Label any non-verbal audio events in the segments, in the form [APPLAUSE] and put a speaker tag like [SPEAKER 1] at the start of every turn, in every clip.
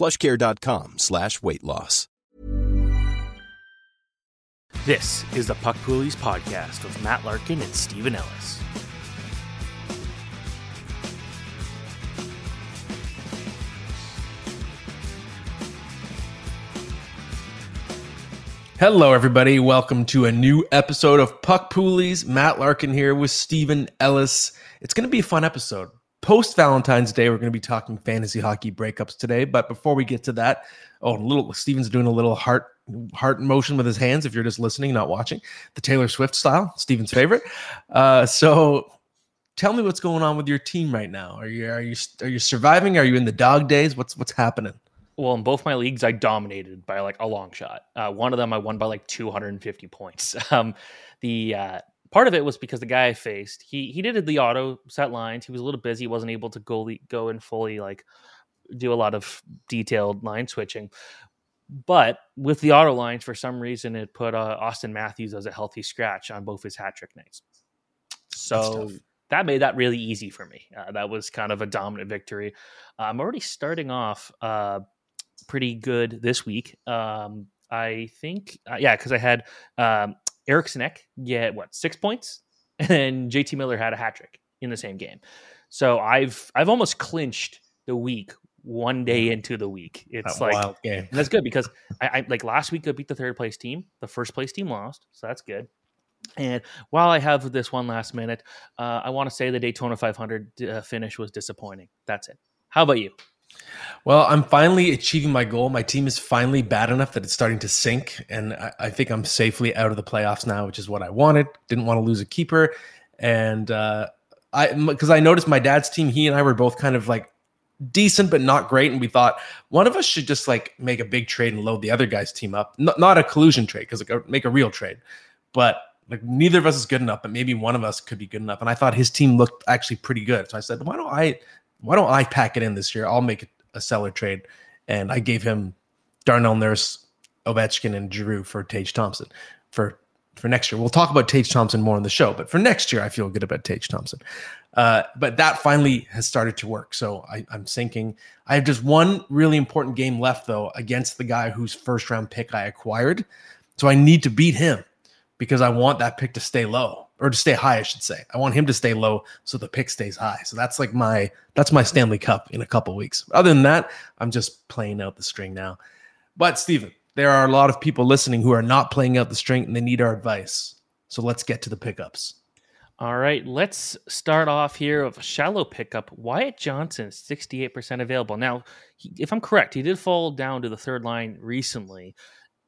[SPEAKER 1] plushcare.com slash weight loss.
[SPEAKER 2] This is the Puck Poolies podcast with Matt Larkin and Steven Ellis.
[SPEAKER 3] Hello, everybody. Welcome to a new episode of Puck Poolies. Matt Larkin here with Steven Ellis. It's going to be a fun episode. Post Valentine's Day, we're going to be talking fantasy hockey breakups today. But before we get to that, oh, little Steven's doing a little heart heart motion with his hands. If you're just listening, not watching, the Taylor Swift style, Steven's favorite. Uh, so, tell me what's going on with your team right now. Are you are you are you surviving? Are you in the dog days? What's what's happening?
[SPEAKER 2] Well, in both my leagues, I dominated by like a long shot. Uh, one of them, I won by like 250 points. [LAUGHS] Um, the uh, part of it was because the guy I faced, he he did the auto set lines. He was a little busy, wasn't able to go go and fully like do a lot of detailed line switching. But with the auto lines, for some reason, it put uh, Auston Matthews as a healthy scratch on both his hat trick nights. So that made that really easy for me. Uh, that was kind of a dominant victory. Uh, I'm already starting off uh, pretty good this week. Um, I think, uh, yeah, because I had um, Eric Sinek get what six points, [LAUGHS] and JT Miller had a hat trick in the same game. So I've I've almost clinched the week one day into the week. It's
[SPEAKER 3] That
[SPEAKER 2] like
[SPEAKER 3] wild game.
[SPEAKER 2] and that's good because I, I like last week I beat the third place team. The first place team lost, so that's good. And while I have this one last minute, uh, I want to say the Daytona 500 uh, finish was disappointing. That's it. How about you?
[SPEAKER 3] Well, I'm finally achieving my goal. My team is finally bad enough that it's starting to sink, and I, I think I'm safely out of the playoffs now, which is what I wanted. Didn't want to lose a keeper, and uh, I because I noticed my dad's team. He and I were both kind of like decent but not great, and we thought one of us should just like make a big trade and load the other guy's team up. Not, not a collusion trade because like, make a real trade, but like neither of us is good enough, but maybe one of us could be good enough. And I thought his team looked actually pretty good, so I said, why don't I why don't I pack it in this year? I'll make a seller trade. And I gave him Darnell Nurse, Ovechkin, and Drew for Tage Thompson for for next year. We'll talk about Tage Thompson more on the show, but for next year, I feel good about Tage Thompson. Uh, but that finally has started to work. So I, I'm sinking. I have just one really important game left, though, against the guy whose first round pick I acquired. So I need to beat him because I want that pick to stay low or to stay high, I should say. I want him to stay low so the pick stays high. So that's like my that's my Stanley Cup in a couple weeks. Other than that, I'm just playing out the string now. But Steven, there are a lot of people listening who are not playing out the string and they need our advice. So let's get to the pickups.
[SPEAKER 2] All right, let's start off here of a shallow pickup. Wyatt Johnston, 68% available. Now, he, if I'm correct, he did fall down to the third line recently,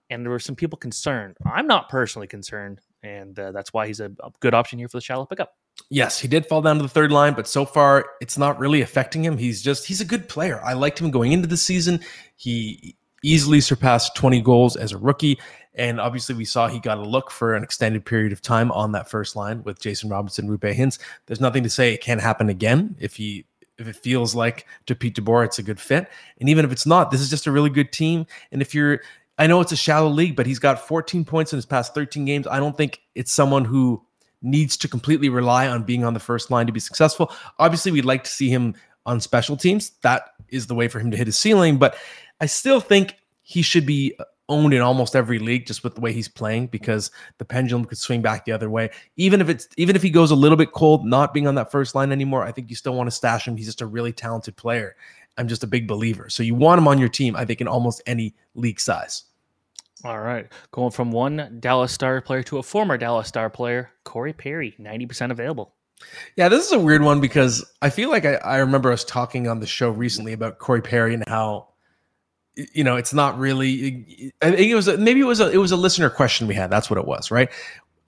[SPEAKER 2] and there were some people concerned. I'm not personally concerned, and uh, that's why he's a, a good option here for the shallow pickup.
[SPEAKER 3] Yes, he did fall down to the third line, but so far it's not really affecting him. He's just he's a good player. I liked him going into the season. He easily surpassed 20 goals as a rookie. And obviously, we saw he got a look for an extended period of time on that first line with Jason Robertson, Roope Hintz. There's nothing to say it can't happen again if he if it feels like to Pete DeBoer, it's a good fit. And even if it's not, this is just a really good team. And if you're, I know it's a shallow league, but he's got 14 points in his past 13 games. I don't think it's someone who needs to completely rely on being on the first line to be successful. Obviously, we'd like to see him on special teams. That is the way for him to hit his ceiling. But I still think he should be owned in almost every league just with the way he's playing because the pendulum could swing back the other way. Even if it's even if he goes a little bit cold, not being on that first line anymore, I think you still want to stash him. He's just a really talented player. I'm just a big believer. So you want him on your team, I think, in almost any league size.
[SPEAKER 2] All right. Going from one Dallas Star player to a former Dallas Star player, Corey Perry, 90% available.
[SPEAKER 3] Yeah, this is a weird one because I feel like I, I remember us talking on the show recently about Corey Perry and how you know it's not really i think it was a, maybe it was a it was a listener question we had that's what it was right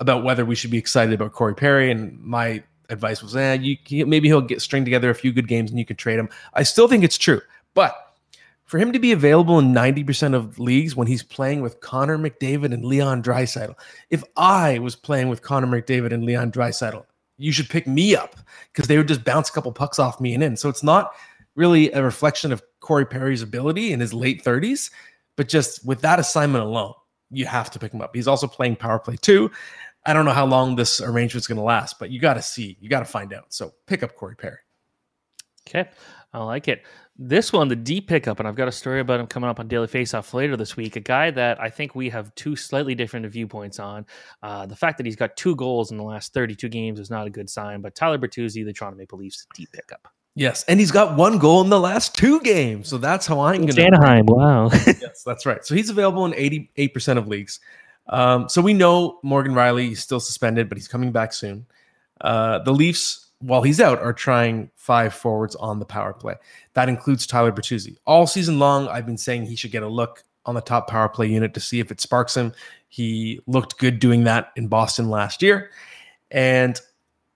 [SPEAKER 3] about whether we should be excited about corey perry and my advice was eh, you maybe he'll get string together a few good games and you can trade him i still think it's true but for him to be available in 90% of leagues when he's playing with Connor McDavid and Leon Draisaitl. If I was playing with Connor McDavid and Leon Draisaitl, you should pick me up because they would just bounce a couple pucks off me and in. So it's not really a reflection of Corey Perry's ability in his late 30s, but just with that assignment alone, you have to pick him up. He's also playing power play too. I don't know how long this arrangement's going to last, but you got to see, you got to find out. So pick up Corey Perry.
[SPEAKER 2] Okay, I like it. This one, the D pickup, and I've got a story about him coming up on Daily Faceoff later this week. A guy that I think we have two slightly different viewpoints on. Uh, the fact that he's got two goals in the last 32 games is not a good sign, but Tyler Bertuzzi, the Toronto Maple Leafs D pickup.
[SPEAKER 3] Yes, and he's got one goal in the last two games, so that's how I'm going
[SPEAKER 2] to. Anaheim, wow. [LAUGHS]
[SPEAKER 3] yes, that's right. So he's available in 88 percent of leagues. Um, so we know Morgan Rielly is still suspended, but he's coming back soon. Uh, the Leafs, while he's out, are trying five forwards on the power play. That includes Tyler Bertuzzi. All season long, I've been saying he should get a look on the top power play unit to see if it sparks him. He looked good doing that in Boston last year, and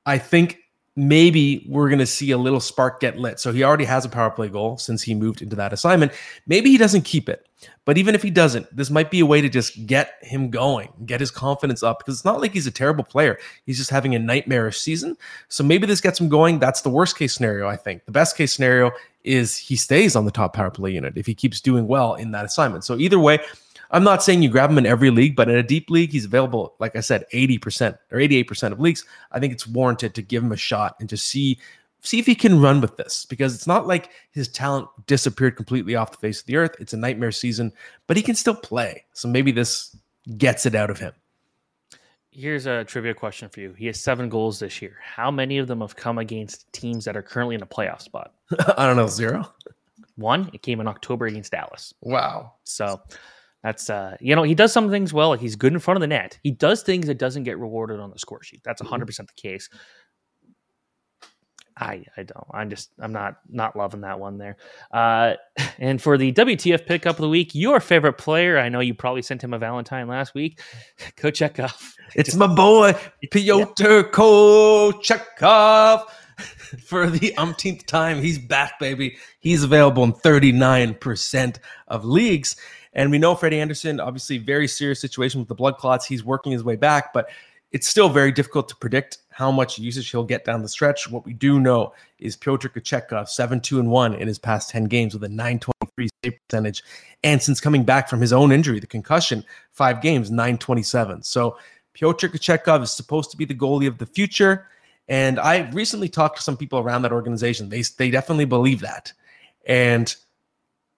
[SPEAKER 3] I think maybe we're going to see a little spark get lit. So he already has a power play goal since he moved into that assignment. Maybe he doesn't keep it. But even if he doesn't, this might be a way to just get him going, get his confidence up because it's not like he's a terrible player. He's just having a nightmarish season. So maybe this gets him going. That's the worst case scenario, I think. The best case scenario is he stays on the top power play unit if he keeps doing well in that assignment. So either way, I'm not saying you grab him in every league, but in a deep league, he's available, like I said, 80% or 88% of leagues. I think it's warranted to give him a shot and just see see if he can run with this because it's not like his talent disappeared completely off the face of the earth. It's a nightmare season, but he can still play. So maybe this gets it out of him.
[SPEAKER 2] Here's a trivia question for you. He has seven goals this year. How many of them have come against teams that are currently in a playoff spot? [LAUGHS]
[SPEAKER 3] I don't know, zero.
[SPEAKER 2] One, it came in October against Dallas.
[SPEAKER 3] Wow.
[SPEAKER 2] So that's uh, you know, he does some things well. Like he's good in front of the net. He does things that doesn't get rewarded on the score sheet. That's 100 percent the case. I I don't. I'm just I'm not not loving that one there. Uh, [LAUGHS] and for the WTF pickup of the week, your favorite player. I know you probably sent him a Valentine last week. [LAUGHS] Kochetkov. [LAUGHS]
[SPEAKER 3] It's my boy Pyotr Kochetkov. For the umpteenth time, he's back, baby. He's available in 39% of leagues. And we know Freddie Andersen, obviously, very serious situation with the blood clots. He's working his way back, but it's still very difficult to predict how much usage he'll get down the stretch. What we do know is Pyotr Kochetkov, 7 2 and 1 in his past 10 games with a 923 save percentage. And since coming back from his own injury, the concussion, five games, 927. So Pyotr Kochetkov is supposed to be the goalie of the future. And I recently talked to some people around that organization. They, they definitely believe that. And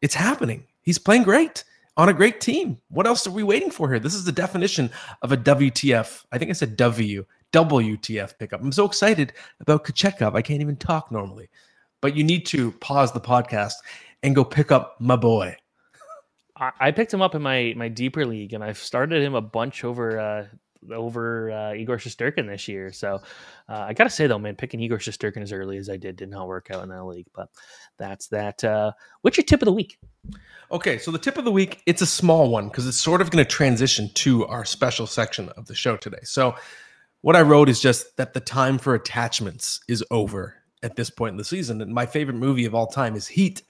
[SPEAKER 3] it's happening. He's playing great on a great team. What else are we waiting for here? This is the definition of a WTF. I think I said W, WTF pickup. I'm so excited about Kochetkov. I can't even talk normally. But you need to pause the podcast and go pick up my boy.
[SPEAKER 2] I picked him up in my my deeper league, and I've started him a bunch over uh, over uh, Igor Shesterkin this year. So uh, I got to say though, man, picking Igor Shesterkin as early as I did did not work out in that league. But that's that. Uh, what's your tip of the week?
[SPEAKER 3] Okay, so the tip of the week, it's a small one because it's sort of going to transition to our special section of the show today. So, what I wrote is just that the time for attachments is over at this point in the season. And my favorite movie of all time is Heat.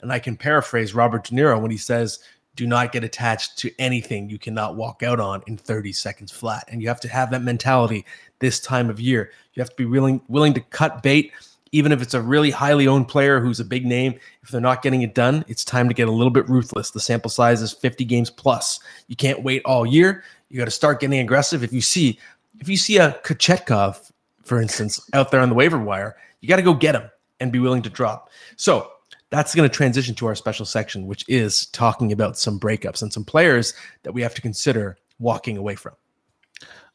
[SPEAKER 3] And I can paraphrase Robert De Niro when he says, Do not get attached to anything you cannot walk out on in 30 seconds flat. And you have to have that mentality this time of year. You have to be willing, willing to cut bait even if it's a really highly owned player who's a big name, if they're not getting it done, it's time to get a little bit ruthless. The sample size is 50 games plus. You can't wait all year. You got to start getting aggressive. If you see, if you see a Kochetkov, for instance, out there on the waiver wire, you got to go get him and be willing to drop. So that's going to transition to our special section, which is talking about some breakups and some players that we have to consider walking away from.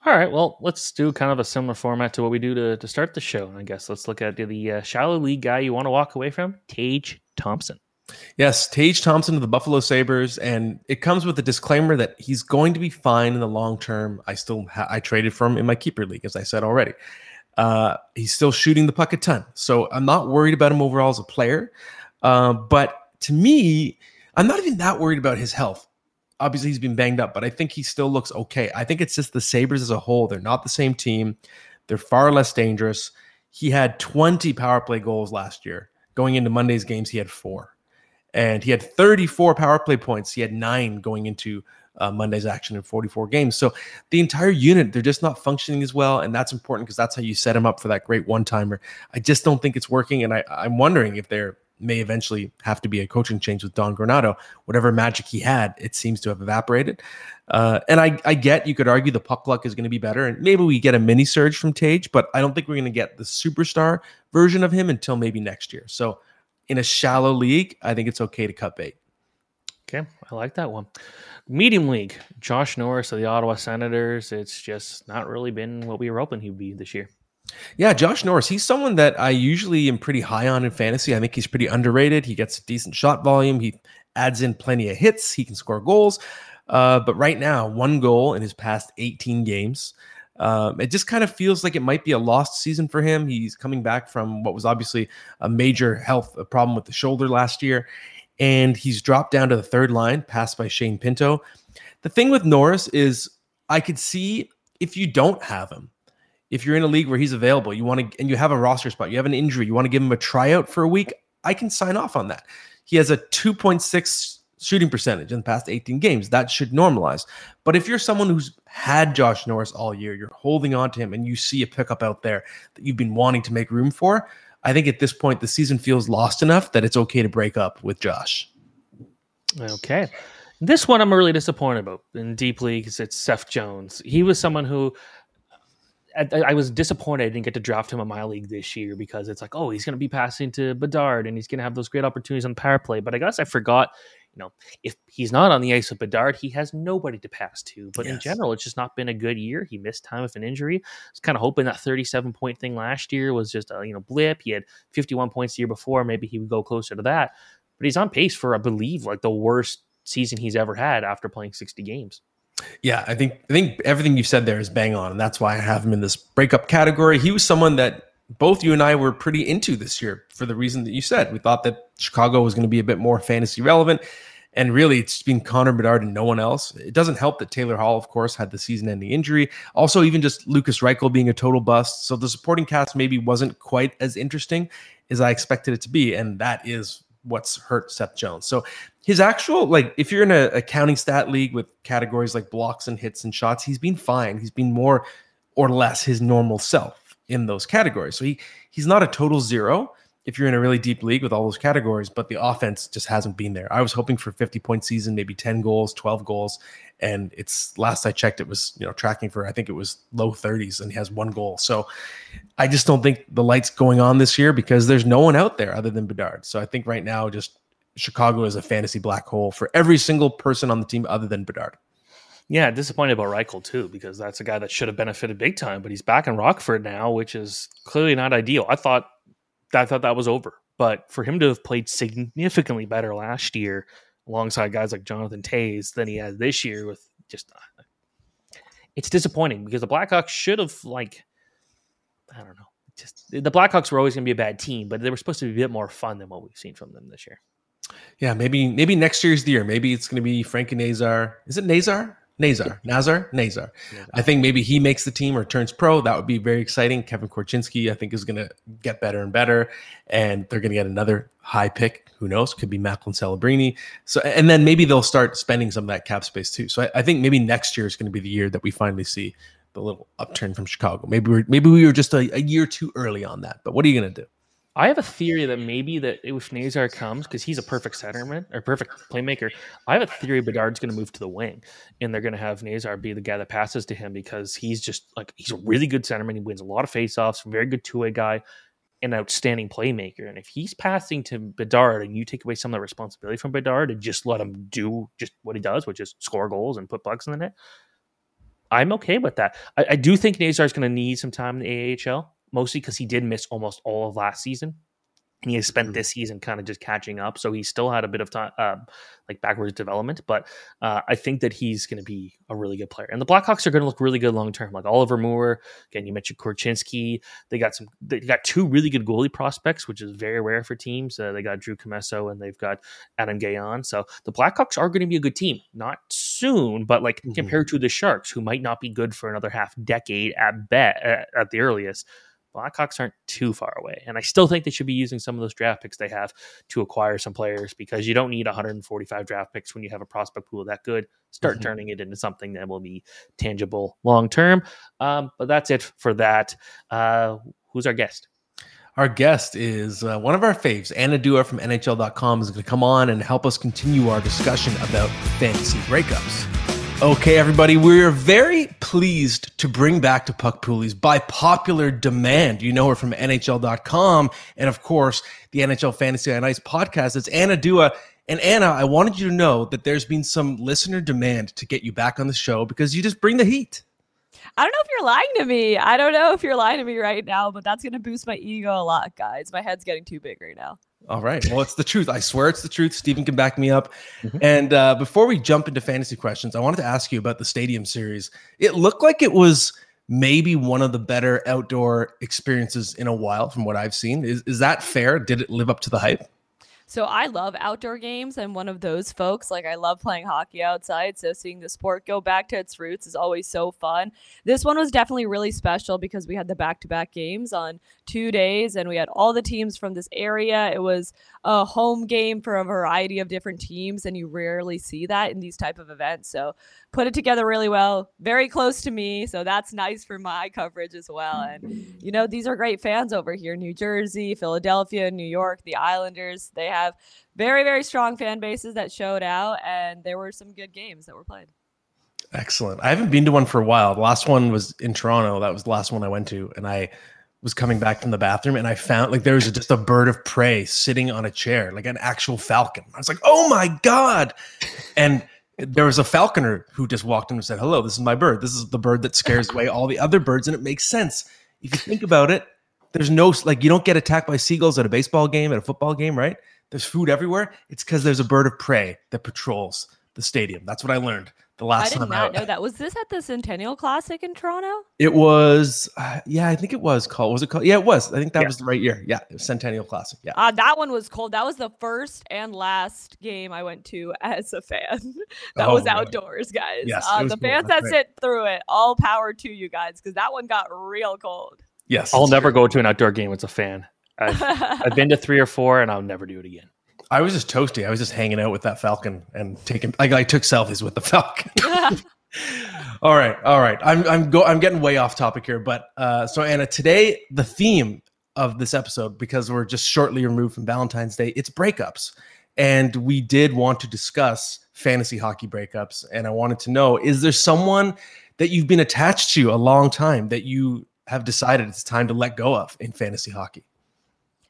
[SPEAKER 2] All right, well, let's do kind of a similar format to what we do to, to start the show. And I guess let's look at the uh, shallow league guy you want to walk away from, Tage Thompson.
[SPEAKER 3] Yes, Tage Thompson of the Buffalo Sabres, and it comes with a disclaimer that he's going to be fine in the long term. I still ha- I traded for him in my keeper league, as I said already. Uh, he's still shooting the puck a ton, so I'm not worried about him overall as a player. Uh, but to me, I'm not even that worried about his health obviously he's been banged up, but I think he still looks okay. I think it's just the Sabres as a whole. They're not the same team. They're far less dangerous. He had 20 power play goals last year. Going into Monday's games, he had four. And he had 34 power play points. He had nine going into uh, Monday's action in 44 games. So the entire unit, they're just not functioning as well. And that's important because that's how you set him up for that great one timer. I just don't think it's working. And I, I'm wondering if they're may eventually have to be a coaching change with Don Granato. Whatever magic he had, it seems to have evaporated. Uh, and I, I get you could argue the puck luck is going to be better, and maybe we get a mini surge from Tage, but I don't think we're going to get the superstar version of him until maybe next year. So, in a shallow league, I think it's okay to cut bait.
[SPEAKER 2] Okay, I like that one. Medium league, Josh Norris of the Ottawa Senators. It's just not really been what we were hoping he'd be this year.
[SPEAKER 3] Yeah, Josh Norris, he's someone that I usually am pretty high on in fantasy. I think he's pretty underrated. He gets a decent shot volume. He adds in plenty of hits. He can score goals. Uh, but right now, one goal in his past 18 games. Um, it just kind of feels like it might be a lost season for him. He's coming back from what was obviously a major health problem with the shoulder last year. And he's dropped down to the third line, passed by Shane Pinto. The thing with Norris is I could see if you don't have him, if you're in a league where he's available, you want to, and you have a roster spot, you have an injury, you want to give him a tryout for a week, I can sign off on that. He has a 2.6 shooting percentage in the past 18 games. That should normalize. But if you're someone who's had Josh Norris all year, you're holding on to him, and you see a pickup out there that you've been wanting to make room for, I think at this point the season feels lost enough that it's okay to break up with Josh.
[SPEAKER 2] Okay. This one I'm really disappointed about in deep leagues. It's Seth Jones. He was someone who I, was disappointed I didn't get to draft him in my league this year because it's like, oh, he's going to be passing to Bedard and he's going to have those great opportunities on power play. But I guess I forgot, know, if he's not on the ice with Bedard, he has nobody to pass to. But yes. in general, it's just not been a good year. He missed time with an injury. I was kind of hoping that 37 point thing last year was just a you know blip. He had 51 points the year before. Maybe he would go closer to that. But he's on pace for, I believe, like the worst season he's ever had after playing 60 games.
[SPEAKER 3] Yeah, I think I think everything you've said there is bang on, and that's why I have him in this breakup category. He was someone that both you and I were pretty into this year for the reason that you said. We thought that Chicago was going to be a bit more fantasy relevant, and really it's been Connor Bedard and no one else. It doesn't help that Taylor Hall, of course, had the season-ending injury. Also, even just Lukas Reichel being a total bust. So the supporting cast maybe wasn't quite as interesting as I expected it to be, and that is what's hurt Seth Jones. So his actual like if you're in a, a counting stat league with categories like blocks and hits and shots, he's been fine. He's been more or less his normal self in those categories. So he he's not a total zero if you're in a really deep league with all those categories, but the offense just hasn't been there. I was hoping for 50 point season, maybe 10 goals, 12 goals, and it's last I checked, it was you know tracking for I think it was low 30s, and he has one goal. So I just don't think the lights going on this year because there's no one out there other than Bedard. So I think right now just Chicago is a fantasy black hole for every single person on the team other than Bedard.
[SPEAKER 2] Yeah, disappointed about Reichel too because that's a guy that should have benefited big time, but he's back in Rockford now, which is clearly not ideal. I thought I thought that was over, but for him to have played significantly better last year alongside guys like Jonathan Toews than he has this year with just uh, it's disappointing because the Blackhawks should have like I don't know. Just the Blackhawks were always going to be a bad team, but they were supposed to be a bit more fun than what we've seen from them this year.
[SPEAKER 3] Yeah, maybe maybe next year's the year. Maybe it's going to be Frankie Nazar. Is it Nazar? Nazar, Nazar, Nazar. I think maybe he makes the team or turns pro. That would be very exciting. Kevin Korchinski, I think, is going to get better and better, and they're going to get another high pick. Who knows? Could be Macklin Celebrini. So, and then maybe they'll start spending some of that cap space too. So, I, I think maybe next year is going to be the year that we finally see the little upturn from Chicago. Maybe we're maybe we were just a, a year too early on that. But what are you going to do?
[SPEAKER 2] I have a theory that maybe that if Nazar comes, because he's a perfect centerman or perfect playmaker, I have a theory Bedard's going to move to the wing, and they're going to have Nazar be the guy that passes to him because he's just like he's a really good centerman. He wins a lot of faceoffs, very good two way guy, an outstanding playmaker. And if he's passing to Bedard and you take away some of the responsibility from Bedard and just let him do just what he does, which is score goals and put pucks in the net, I'm okay with that. I, I do think Nazar is going to need some time in the AHL mostly because he did miss almost all of last season. And he has spent mm-hmm. this season kind of just catching up, so he still had a bit of time, uh, like backwards development. But uh, I think that he's going to be a really good player, and the Blackhawks are going to look really good long term. Like Oliver Moore, again, you mentioned Korchinski. They got some, they got two really good goalie prospects, which is very rare for teams. Uh, they got Drew Commesso and they've got Adam Gajan. So the Blackhawks are going to be a good team, not soon, but like mm-hmm. compared to the Sharks, who might not be good for another half decade at bet at the earliest Blackhawks aren't too far away. And I still think they should be using some of those draft picks they have to acquire some players because you don't need 145 draft picks when you have a prospect pool that good. Start mm-hmm. turning it into something that will be tangible long term. Um, but that's it for that. Uh, who's our guest?
[SPEAKER 3] Our guest is uh, one of our faves, Anna Dua from NHL.com, is going to come on and help us continue our discussion about fantasy breakups. Okay, everybody, we're very pleased to bring back to Puck Poolies by popular demand. You know her from NHL.com and, of course, the NHL Fantasy on Ice podcast. It's Anna Dua. And Anna, I wanted you to know that there's been some listener demand to get you back on the show because you just bring the heat.
[SPEAKER 4] I don't know if you're lying to me. I don't know if you're lying to me right now, but that's going to boost my ego a lot, guys. My head's getting too big right now.
[SPEAKER 3] All right. Well, it's the truth. I swear it's the truth. Steven can back me up. Mm-hmm. And uh, before we jump into fantasy questions, I wanted to ask you about the stadium series. It looked like it was maybe one of the better outdoor experiences in a while from what I've seen. Is, is that fair? Did it live up to the hype?
[SPEAKER 4] So I love outdoor games. I'm one of those folks. Like I love playing hockey outside. So seeing the sport go back to its roots is always so fun. This one was definitely really special because we had the back to back games on two days and we had all the teams from this area. It was a home game for a variety of different teams and you rarely see that in these type of events. So put it together really well. Very close to me, so that's nice for my coverage as well. And you know, these are great fans over here: New Jersey, Philadelphia, New York, the Islanders. They have very, very strong fan bases that showed out, and there were some good games that were played.
[SPEAKER 3] Excellent. I haven't been to one for a while. The last one was in Toronto. That was the last one I went to, and I was coming back from the bathroom and I found like there was just a bird of prey sitting on a chair, like an actual falcon. I was like, "Oh my god!" And there was a falconer who just walked in and said, "Hello, this is my bird. This is the bird that scares [LAUGHS] away all the other birds." And it makes sense if you think about it. There's no like you don't get attacked by seagulls at a baseball game, at a football game, right? There's food everywhere. It's because there's a bird of prey that patrols the stadium. That's what I learned the last
[SPEAKER 4] I did not know that. Was this at the Centennial Classic in Toronto?
[SPEAKER 3] It was, uh, yeah, I think it was called. Was it called? Yeah, it was. I think that yeah. was the right year. Yeah, Centennial Classic. Yeah,
[SPEAKER 4] uh, that one was cold. That was the first and last game I went to [LAUGHS] as a fan. that oh, was outdoors, guys. Yes, uh, the fans that right. sit through it, all power to you guys, because that one got real cold.
[SPEAKER 2] Yes, I'll never true. go to an outdoor game as a fan. I've, [LAUGHS] I've been to three or four, and I'll never do it again.
[SPEAKER 3] I was just toasty. I was just hanging out with that falcon and taking like I took selfies with the falcon. [LAUGHS] all right, all right. I'm I'm go I'm getting way off topic here, but uh, so Anna, today the theme of this episode because we're just shortly removed from Valentine's Day, it's breakups, and we did want to discuss fantasy hockey breakups, and I wanted to know is there someone that you've been attached to a long time that you have decided it's time to let go of in fantasy hockey?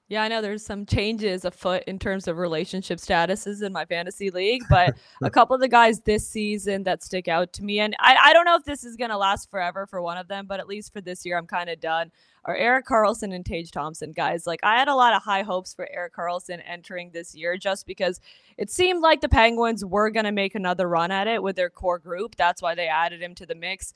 [SPEAKER 4] Yeah, I know there's some changes afoot in terms of relationship statuses in my fantasy league, but [LAUGHS] a couple of the guys this season that stick out to me, and I, I don't know if this is going to last forever for one of them, but at least for this year, I'm kind of done, are Erik Karlsson and Tage Thompson, guys. Like, I had a lot of high hopes for Erik Karlsson entering this year just because it seemed like the Penguins were going to make another run at it with their core group. That's why they added him to the mix.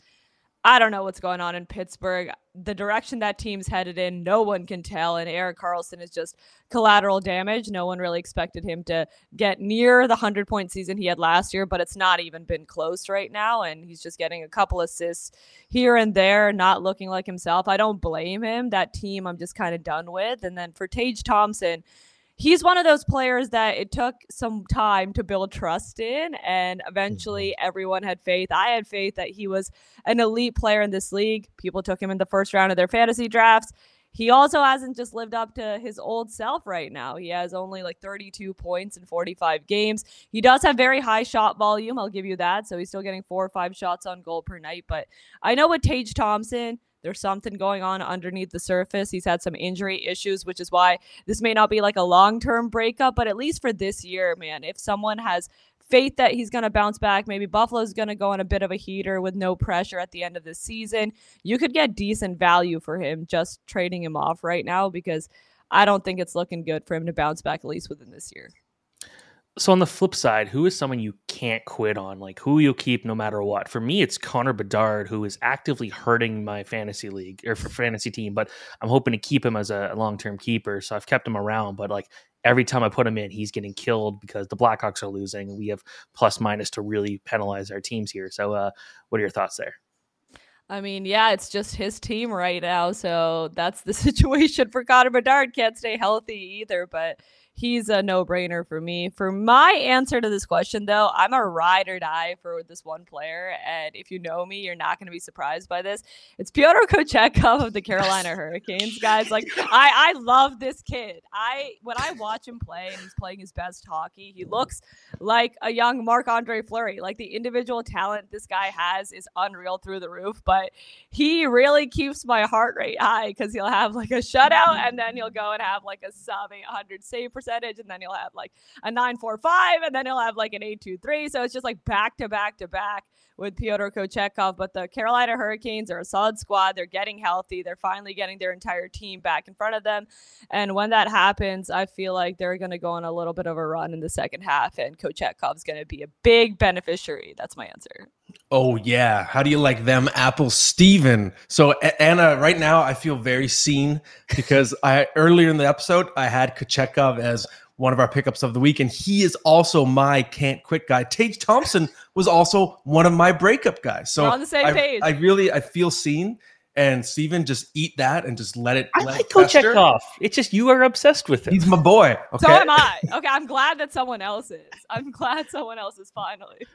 [SPEAKER 4] I don't know what's going on in Pittsburgh. The direction that team's headed in, no one can tell. And Erik Karlsson is just collateral damage. No one really expected him to get near the 100 point season he had last year, but it's not even been close right now. And he's just getting a couple assists here and there, not looking like himself. I don't blame him. That team I'm just kind of done with. And then for Tage Thompson, he's one of those players that it took some time to build trust in and eventually mm-hmm. everyone had faith i had faith that he was an elite player in this league people took him in the first round of their fantasy drafts he also hasn't just lived up to his old self right now. He has only like 32 points in 45 games. He does have very high shot volume. I'll give you that. So he's still getting four or five shots on goal per night. But I know with Tage Thompson, there's something going on underneath the surface. He's had some injury issues, which is why this may not be like a long term breakup, but at least for this year, man, if someone has faith that he's going to bounce back, maybe Buffalo's going to go on a bit of a heater with no pressure at the end of the season, you could get decent value for him just trading him off right now because I don't think it's looking good for him to bounce back at least within this year.
[SPEAKER 2] So on the flip side, who is someone you can't quit on? Like who you'll keep no matter what? For me, it's Connor Bedard, who is actively hurting my fantasy league or for fantasy team. But I'm hoping to keep him as a long term keeper, so I've kept him around. But like every time I put him in, he's getting killed because the Blackhawks are losing, we have plus minus to really penalize our teams here. So, uh, what are your thoughts there?
[SPEAKER 4] I mean, yeah, it's just his team right now, so that's the [LAUGHS] situation for Connor Bedard. Can't stay healthy either, but he's a no brainer for me. For my answer to this question, though, I'm a ride or die for this one player. And if you know me, you're not going to be surprised by this. It's Pyotr Kochetkov of the Carolina [LAUGHS] Hurricanes, guys. Like, I, I love this kid. I When I watch him play and he's playing his best hockey, he looks like a young Marc Andre Fleury. Like, the individual talent this guy has is unreal through the roof, but he really keeps my heart rate high because he'll have like a shutout and then he'll go and have like a sub 800 save percentage percentage, and then he'll have like a 945, and then he'll have like an 823. So it's just like back to back to back with Pyotr Kochetkov. But the Carolina Hurricanes are a solid squad. They're getting healthy. They're finally getting their entire team back in front of them. And when that happens, I feel like they're going to go on a little bit of a run in the second half, and Kochetkov's going to be a big beneficiary. That's my answer.
[SPEAKER 3] Oh yeah, how do you like them Apple Steven? So Anna, right now I feel very seen because [LAUGHS] I earlier in the episode I had Kochetkov as one of our pickups of the week, and he is also my can't quit guy. Tage Thompson [LAUGHS] was also one of my breakup guys. So
[SPEAKER 4] We're on the same
[SPEAKER 3] I,
[SPEAKER 4] page.
[SPEAKER 3] I really I feel seen. And Steven, just eat that and just let it.
[SPEAKER 2] I
[SPEAKER 3] let
[SPEAKER 2] like
[SPEAKER 3] it fester.
[SPEAKER 2] Kochetkov. It's just you are obsessed with him.
[SPEAKER 3] He's my boy. Okay.
[SPEAKER 4] So am I. [LAUGHS] Okay, I'm glad that someone else is. I'm glad someone else is finally.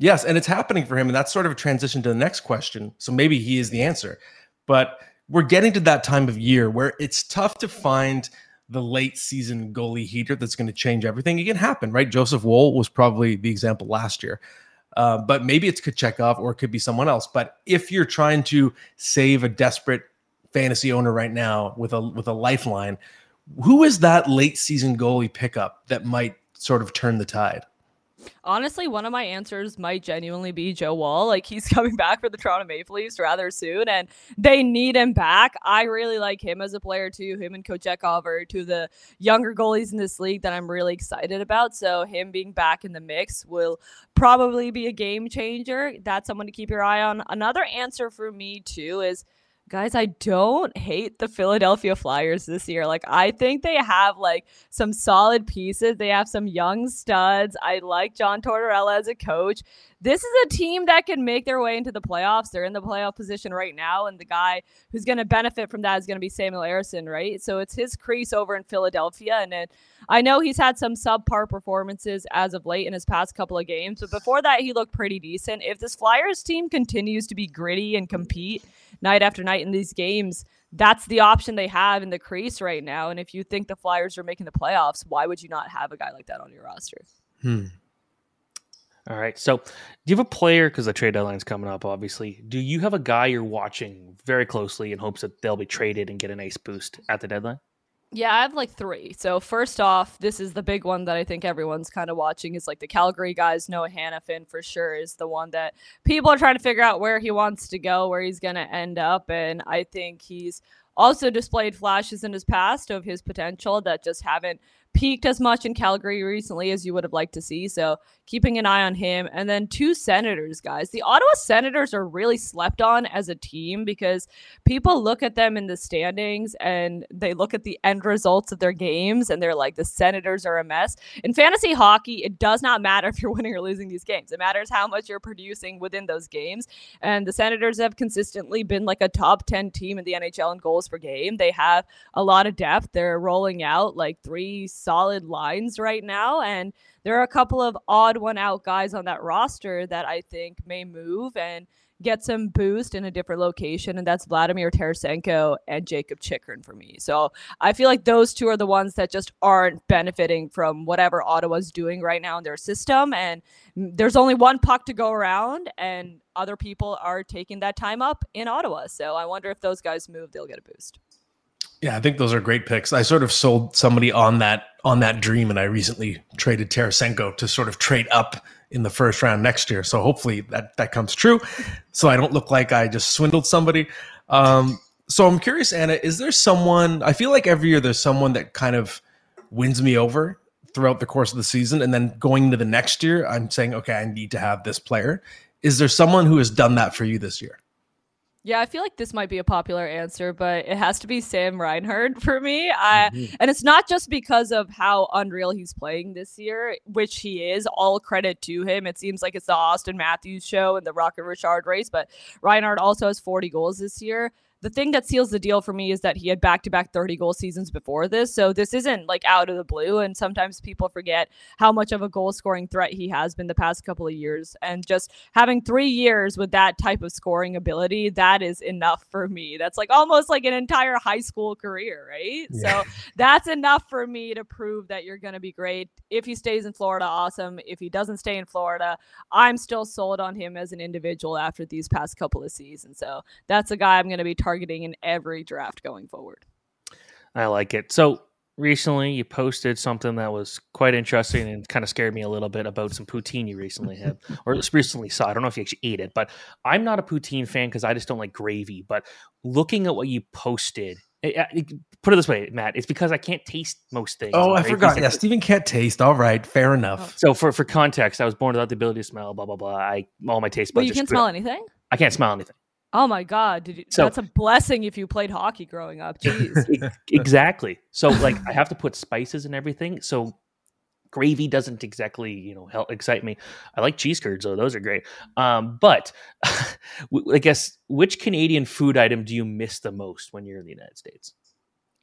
[SPEAKER 3] Yes, and it's happening for him, and that's sort of a transition to the next question. So maybe he is the answer, but we're getting to that time of year where it's tough to find the late season goalie heater that's going to change everything. It can happen, right? Joseph Woll was probably the example last year, uh, but maybe it's Kochetkov or it could be someone else. But if you're trying to save a desperate fantasy owner right now with a with a lifeline, who is that late season goalie pickup that might sort of turn the tide?
[SPEAKER 4] Honestly, one of my answers might genuinely be Joe Woll. Like he's [LAUGHS] coming back for the Toronto Maple Leafs rather soon, and they need him back. I really like him as a player too. Him and Kochetkov are two of the younger goalies in this league that I'm really excited about. So him being back in the mix will probably be a game changer. That's someone to keep your eye on. Another answer for me too is guys, I don't hate the Philadelphia Flyers this year. Like, I think they have like some solid pieces. They have some young studs. I like John Tortorella as a coach. This is a team that can make their way into the playoffs. They're in the playoff position right now, and the guy who's going to benefit from that is going to be Samuel Ersson, right? So it's his crease over in Philadelphia, and then I know he's had some subpar performances as of late in his past couple of games, but before that, he looked pretty decent. If this Flyers team continues to be gritty and compete night after night in these games, that's the option they have in the crease right now. And if you think the Flyers are making the playoffs, why would you not have a guy like that on your roster?
[SPEAKER 3] Hmm.
[SPEAKER 2] All right. So, do you have a player because the trade deadline's coming up? Obviously, do you have a guy you're watching very closely in hopes that they'll be traded and get a nice boost at the deadline?
[SPEAKER 4] Yeah, I have like three. So first off, this is the big one that I think everyone's kind of watching is like the Calgary guys. Noah Hanifin for sure is the one that people are trying to figure out where he wants to go, where he's going to end up, and I think he's also displayed flashes in his past of his potential that just haven't peaked as much in Calgary recently as you would have liked to see. So keeping an eye on him. And then two Senators, guys. The Ottawa Senators are really slept on as a team because people look at them in the standings and they look at the end results of their games and they're like, the Senators are a mess. In fantasy hockey, it does not matter if you're [LAUGHS] winning or losing these games. It matters how much you're producing within those games. And the Senators have consistently been like a top 10 team in the NHL in goals per game. They have a lot of depth. They're rolling out like three solid lines right now. And there are a couple of odd one out guys on that roster that I think may move. And get some boost in a different location, and that's Vladimir Tarasenko and Jacob Chychrun for me. So I feel like those two are the ones that just aren't benefiting from whatever Ottawa's doing right now in their system. And there's only one puck to go around, and other people are taking that time up in Ottawa. So I wonder if those guys move, they'll get a boost.
[SPEAKER 3] Yeah, I think those are great picks. I sort of sold somebody on that on that dream, and I recently traded Tarasenko to sort of trade up in the first round next year. So hopefully that that comes true. So I don't look like I just swindled somebody. Um, so I'm curious, Anna, is there someone? I feel like every year there's someone that kind of wins me over throughout the course of the season, and then going into the next year, I'm saying, okay, I need to have this player. Is there someone who has done that for you this year?
[SPEAKER 4] Yeah, I feel like this might be a popular answer, but it has to be Sam Reinhart for me. I, mm-hmm. And it's not just because of how unreal he's playing this year, which he is. All credit to him. It seems like it's the Auston Matthews show and the Rocket Richard race, but Reinhart also has 40 goals this year the thing that seals the deal for me is that he had back to back 30 goal seasons before this. So this isn't like out of the blue. And sometimes people forget how much of a goal scoring threat he has been the past couple of years. And just having three years with that type of scoring ability, that is enough for me. That's like almost like an entire high school career, right? Yeah. So that's enough for me to prove that you're going to be great. If he stays in Florida, awesome. If he doesn't stay in Florida, I'm still sold on him as an individual after these past couple of seasons. So that's a guy I'm going to be targeting targeting in every draft going forward.
[SPEAKER 2] I like it. So recently you posted something that was quite interesting and kind of scared me a little bit about some poutine you recently had [LAUGHS] or recently saw. I don't know if you actually ate it, but I'm not a poutine fan because I just don't like gravy. But looking at what you posted, it, eh, it, eh, put it this way, Matt, it's because I can't taste most things.
[SPEAKER 3] Oh, I forgot. Yeah, Steven can't taste. All right, fair enough.
[SPEAKER 2] So for for context, I was born without the ability to smell. Blah blah blah. I all my taste buds.
[SPEAKER 4] But you can't smell anything.
[SPEAKER 2] I can't smell anything.
[SPEAKER 4] Oh my god! Did you, so, that's a blessing if you played hockey growing up. Jeez. [LAUGHS]
[SPEAKER 2] exactly. So like I have to put spices and everything. So gravy doesn't exactly you know help excite me. I like cheese curds though; those are great. Um, but [LAUGHS] I guess which Canadian food item do you miss the most when you're in the United States?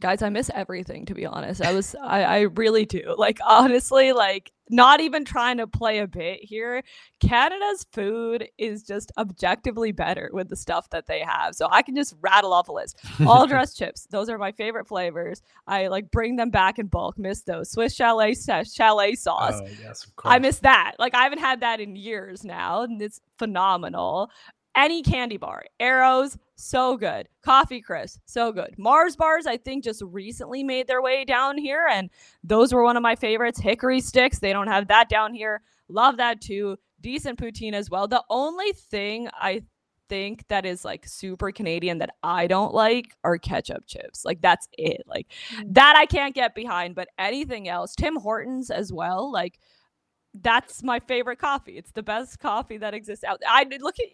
[SPEAKER 4] Guys i miss everything to be honest. I was I, I really do. [LAUGHS] Like honestly like not even trying to play a bit here canada's food is just objectively better with the stuff that they have. So i can just rattle off a list. All [LAUGHS] dressed chips those are my favorite flavors. I like bring them back in bulk. Miss those. Swiss chalet chalet sauce. Oh, yes, i miss that. Like i haven't had that in years now and it's phenomenal any candy bar. Aeros, so good. Coffee crisp, so good. Mars bars, I think, just recently made their way down here, and those were one of my favorites. Hickory sticks, they don't have that down here. Love that too. Decent poutine as well. The only thing I think that is like super Canadian that I don't like are ketchup chips. Like that's it. Like mm. that I can't get behind, but anything else, Tim Hortons as well. Like that's my favorite coffee. It's the best coffee that exists out. I look at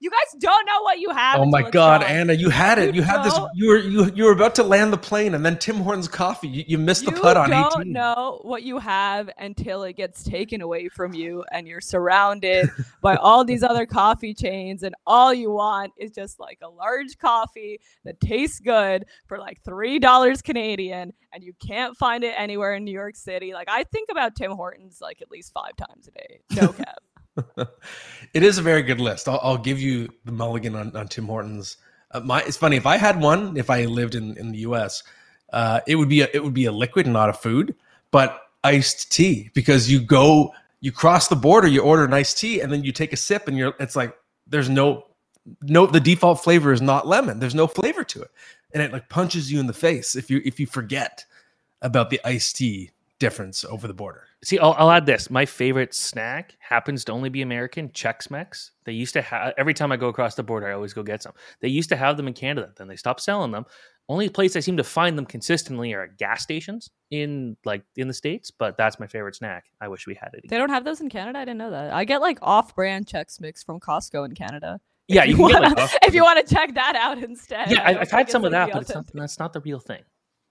[SPEAKER 4] you guys don't know what you have.
[SPEAKER 3] Oh my god, gone. Anna, you had it. You, you had this. You were you you were about to land the plane, and then Tim Hortons coffee. You, you missed the putt on
[SPEAKER 4] eighteen. You don't know what you have until it gets taken away from you, and you're surrounded by all these other coffee chains, and all you want is just like a large coffee that tastes good for like three dollars Canadian, and you can't find it anywhere in New York City. Like I think about Tim Hortons like at least five times a day. [LAUGHS] No cap.
[SPEAKER 3] it is a very good list. I'll, I'll give you the mulligan on, on Tim Hortons. Uh, my, it's funny if I had one, if I lived in, in the U.S., uh, it would be a, it would be a liquid, not a food, but iced tea because you go you cross the border, you order an iced tea, and then you take a sip, and you're it's like there's no no the default flavor is not lemon. There's no flavor to it, and it like punches you in the face if you if you forget about the iced tea difference over the border.
[SPEAKER 2] See, I'll, I'll, add this. My favorite snack happens to only be American Chex Mix. They used to have every time I go across the border, I always go get some. They used to have them in Canada, then they stopped selling them. Only place I seem to find them consistently are at gas stations in like in the states. But that's my favorite snack. I wish we had it. Again.
[SPEAKER 4] They don't have those in Canada. I didn't know that. I get like off-brand Chex Mix from Costco in Canada.
[SPEAKER 2] Yeah, you, you
[SPEAKER 4] wanna,
[SPEAKER 2] like [LAUGHS]
[SPEAKER 4] if you want to check that out instead.
[SPEAKER 2] Yeah, I, have had some of that, but it's not, that's not the real thing.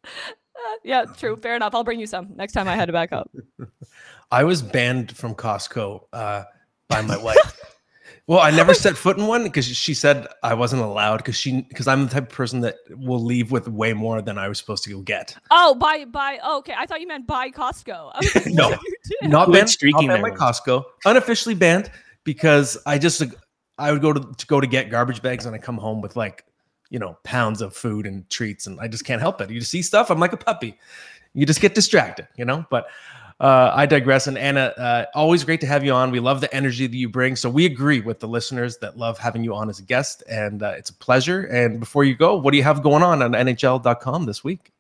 [SPEAKER 2] [LAUGHS]
[SPEAKER 4] yeah, true. Fair enough. I'll bring you some next time I head back up. [LAUGHS]
[SPEAKER 3] I was banned from Costco uh, by my wife. [LAUGHS] well, I never set foot in one because she said I wasn't allowed because she because I'm the type of person that will leave with way more than I was supposed to go get.
[SPEAKER 4] Oh, by by. Oh, okay, I thought you meant by Costco.
[SPEAKER 3] Like, no, not banned. Streaking not banned by Costco. Unofficially banned because I just I would go to, to go to get garbage bags and I come home with like, you know, pounds of food and treats, and I just can't help it. You see stuff, I'm like a puppy. You just get distracted, you know. But uh, I digress. And Anna, uh, always great to have you on. We love the energy that you bring. So we agree with the listeners that love having you on as a guest, and uh, it's a pleasure. And before you go, what do you have going on on NHL.com this week?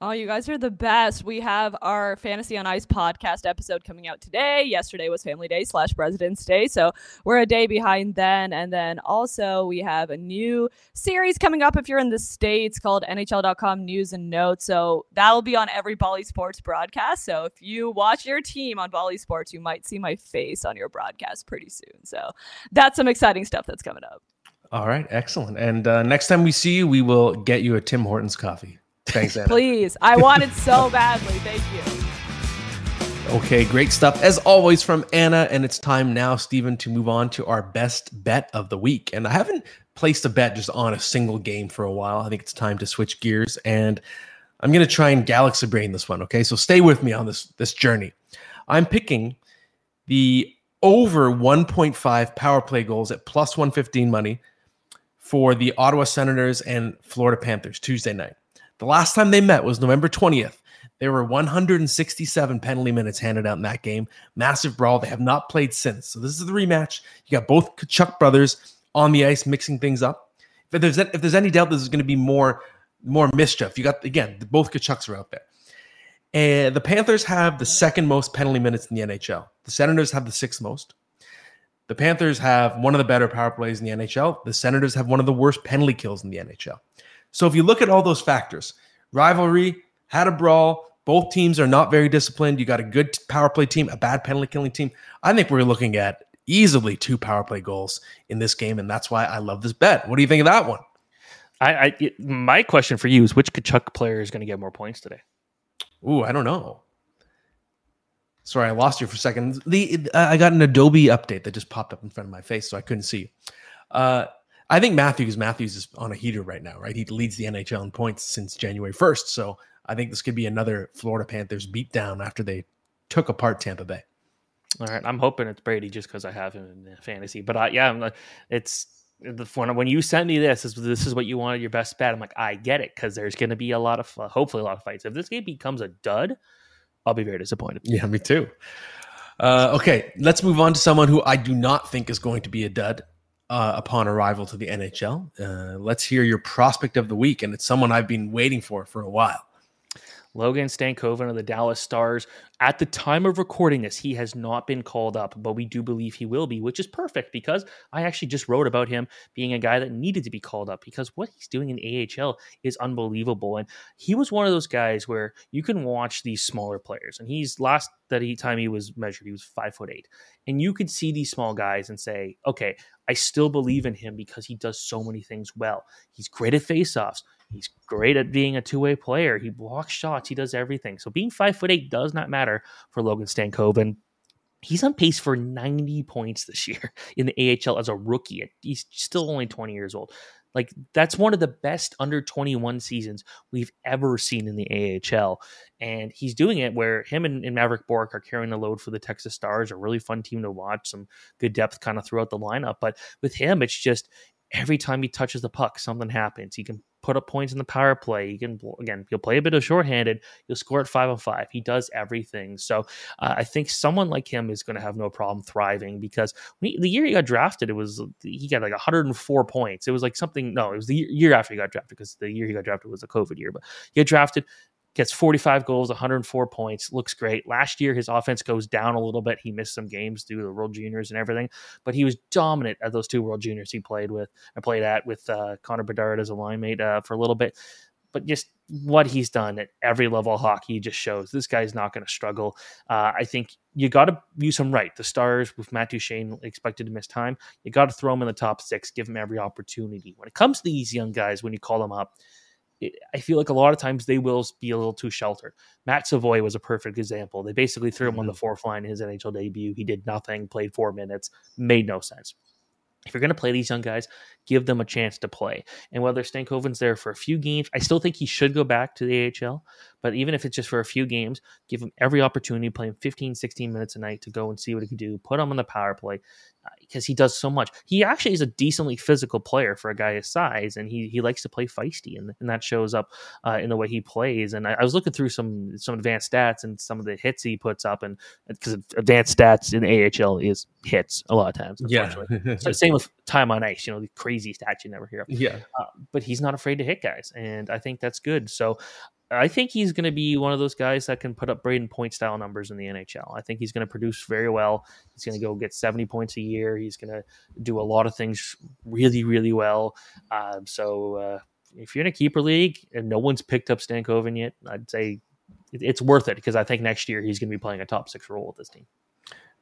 [SPEAKER 4] Oh, you guys are the best. We have our Fantasy on Ice podcast episode coming out today. Yesterday was Family Day slash President's Day. So we're a day behind then. And then also we have a new series coming up if you're in the States called NHL.com News and Notes. So that'll be on every Bally Sports broadcast. So if you watch your team on Bally Sports, you might see my face on your broadcast pretty soon. So that's some exciting stuff that's coming up.
[SPEAKER 3] All right. Excellent. And uh, next time we see you, we will get you a Tim Hortons coffee. Thanks, Anna.
[SPEAKER 4] Please. I want it so badly. Thank you.
[SPEAKER 3] Okay, great stuff as always from Anna. And it's time now, Stephen, to move on to our best bet of the week. And I haven't placed a bet just on a single game for a while. I think it's time to switch gears. And I'm going to try and galaxy brain this one. Okay, so stay with me on this this journey. I'm picking the over 1.5 power play goals at plus 115 money for the Ottawa Senators and Florida Panthers Tuesday night. The last time they met was November 20th. There were 167 penalty minutes handed out in that game. Massive brawl. They have not played since. So this is the rematch. You got both Tkachuk brothers on the ice mixing things up. If there's if there's any doubt, this is going to be more more mischief. You got again both Tkachuks are out there. And the Panthers have the second most penalty minutes in the NHL. The Senators have the sixth most. The Panthers have one of the better power plays in the NHL. The Senators have one of the worst penalty kills in the NHL. So if you look at all those factors, rivalry, had a brawl, both teams are not very disciplined. You got a good power play team, a bad penalty killing team. I think we're looking at easily two power play goals in this game, and that's why I love this bet. What do you think of that one?
[SPEAKER 2] I, I my question for you is which Tkachuk player is going to get more points today?
[SPEAKER 3] Ooh, I don't know. Sorry, I lost you for a second. The uh, I got an Adobe update that just popped up in front of my face, so I couldn't see. Uh, I think Matthews Matthews is on a heater right now, right? He leads the NHL in points since January 1st. So I think this could be another Florida Panthers beatdown after they took apart Tampa Bay.
[SPEAKER 2] All right, I'm hoping it's Brady just because I have him in fantasy. But I, yeah, I'm, it's when when you sent me this, this, this is what you wanted your best bet. I'm like, I get it because there's going to be a lot of uh, hopefully a lot of fights. If this game becomes a dud, I'll be very disappointed.
[SPEAKER 3] Yeah, me too. Uh, okay, let's move on to someone who I do not think is going to be a dud uh, upon arrival to the NHL. Uh, let's hear your prospect of the week, and it's someone I've been waiting for for a while.
[SPEAKER 2] Logan Stankoven of the Dallas Stars. At the time of recording this, he has not been called up, but we do believe he will be, which is perfect because I actually just wrote about him being a guy that needed to be called up because what he's doing in AHL is unbelievable. And he was one of those guys where you can watch these smaller players, and he's last that he, time he was measured, he was five foot eight, and you could see these small guys and say, okay, I still believe in him because he does so many things well. He's great at faceoffs. He's great at being a two way player. He blocks shots. He does everything. So being five foot eight does not matter for Logan Stankoven. He's on pace for 90 points this year [LAUGHS] in the AHL as a rookie. He's still only 20 years old. Like that's one of the best under 21 seasons we've ever seen in the AHL. And he's doing it where him and, and, Mavrik Bourque are carrying the load for the Texas Stars, a really fun team to watch, some good depth kind of throughout the lineup. But with him, it's just every time he touches the puck, something happens. He can put up points in the power play. He can again, he'll play a bit of shorthanded. He'll score at five on five. He does everything. So uh, I think someone like him is going to have no problem thriving because he, the year he got drafted, it was he got like 104 points. It was like something. No, it was the year after he got drafted because the year he got drafted was a COVID year. But he got drafted gets 45 goals, 104 points, looks great. Last year, his offense goes down a little bit. He missed some games due to the World Juniors and everything, but he was dominant at those two World Juniors he played with. I played at with uh, Connor Bedard as a line mate uh, for a little bit. But just what he's done at every level of hockey just shows this guy's not going to struggle. Uh, I think you got to use him right. The Stars with Matt Duchene expected to miss time, you got to throw him in the top six, give him every opportunity. When it comes to these young guys, when you call them up, I feel like a lot of times they will be a little too sheltered. Matt Savoie was a perfect example. They basically threw him mm-hmm. on the mm-hmm. fourth line in his NHL debut. He did nothing, played four minutes, made no sense. if you're going to play these young guys, give them a chance to play. And whether Stankoven's there for a few games, I still think he should go back to the AHL. But even if it's just for a few games, give him every opportunity, play him 15, 16 minutes a night to go and see what he can do. Put him on the power play because uh, he does so much. He actually is a decently physical player for a guy his size, and he he likes to play feisty, and, and that shows up uh, in the way he plays. And I, I, was looking through some some advanced stats and some of the hits he puts up, and because advanced stats in AHL is hits a lot of times.
[SPEAKER 3] Yeah.
[SPEAKER 2] so same with time on ice. You know the crazy stats you never hear. Of.
[SPEAKER 3] Yeah.
[SPEAKER 2] Uh, but he's not afraid to hit guys, and I think that's good. So I think he's going to be one of those guys that can put up Brayden Point style numbers in the NHL. I think he's going to produce very well. He's going to go get 70 points a year. He's going to do a lot of things really, really well. Uh, so uh, if you're in a keeper league and no one's picked up Stankoven yet, I'd say it's worth it because I think next year he's going to be playing a top six role with this team.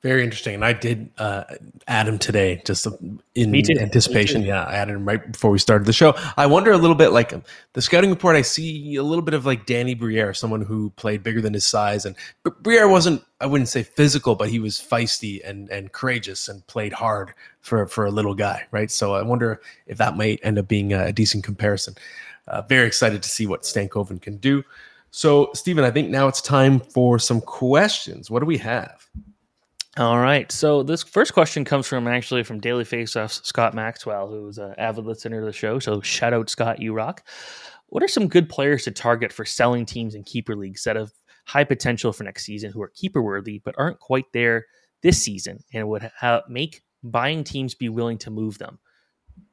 [SPEAKER 3] Very interesting. And I did uh, add him today just in anticipation. Yeah, I added him right before we started the show. I wonder a little bit like the scouting report, I see a little bit of like Danny Briere, someone who played bigger than his size. And Briere wasn't, I wouldn't say physical, but he was feisty and, and courageous and played hard for, for a little guy, right? So I wonder if that might end up being a decent comparison. Uh, very excited to see what Stankoven can do. So, Stephen, I think now it's time for some questions. What do we have?
[SPEAKER 2] All right. So this first question comes from actually from Daily Faceoffs, Scott Maxwell, who's an avid listener to the show. So shout out Scott, you rock. What are some good players to target for selling teams in keeper leagues that have high potential for next season, who are keeper worthy but aren't quite there this season, and would ha- make buying teams be willing to move them?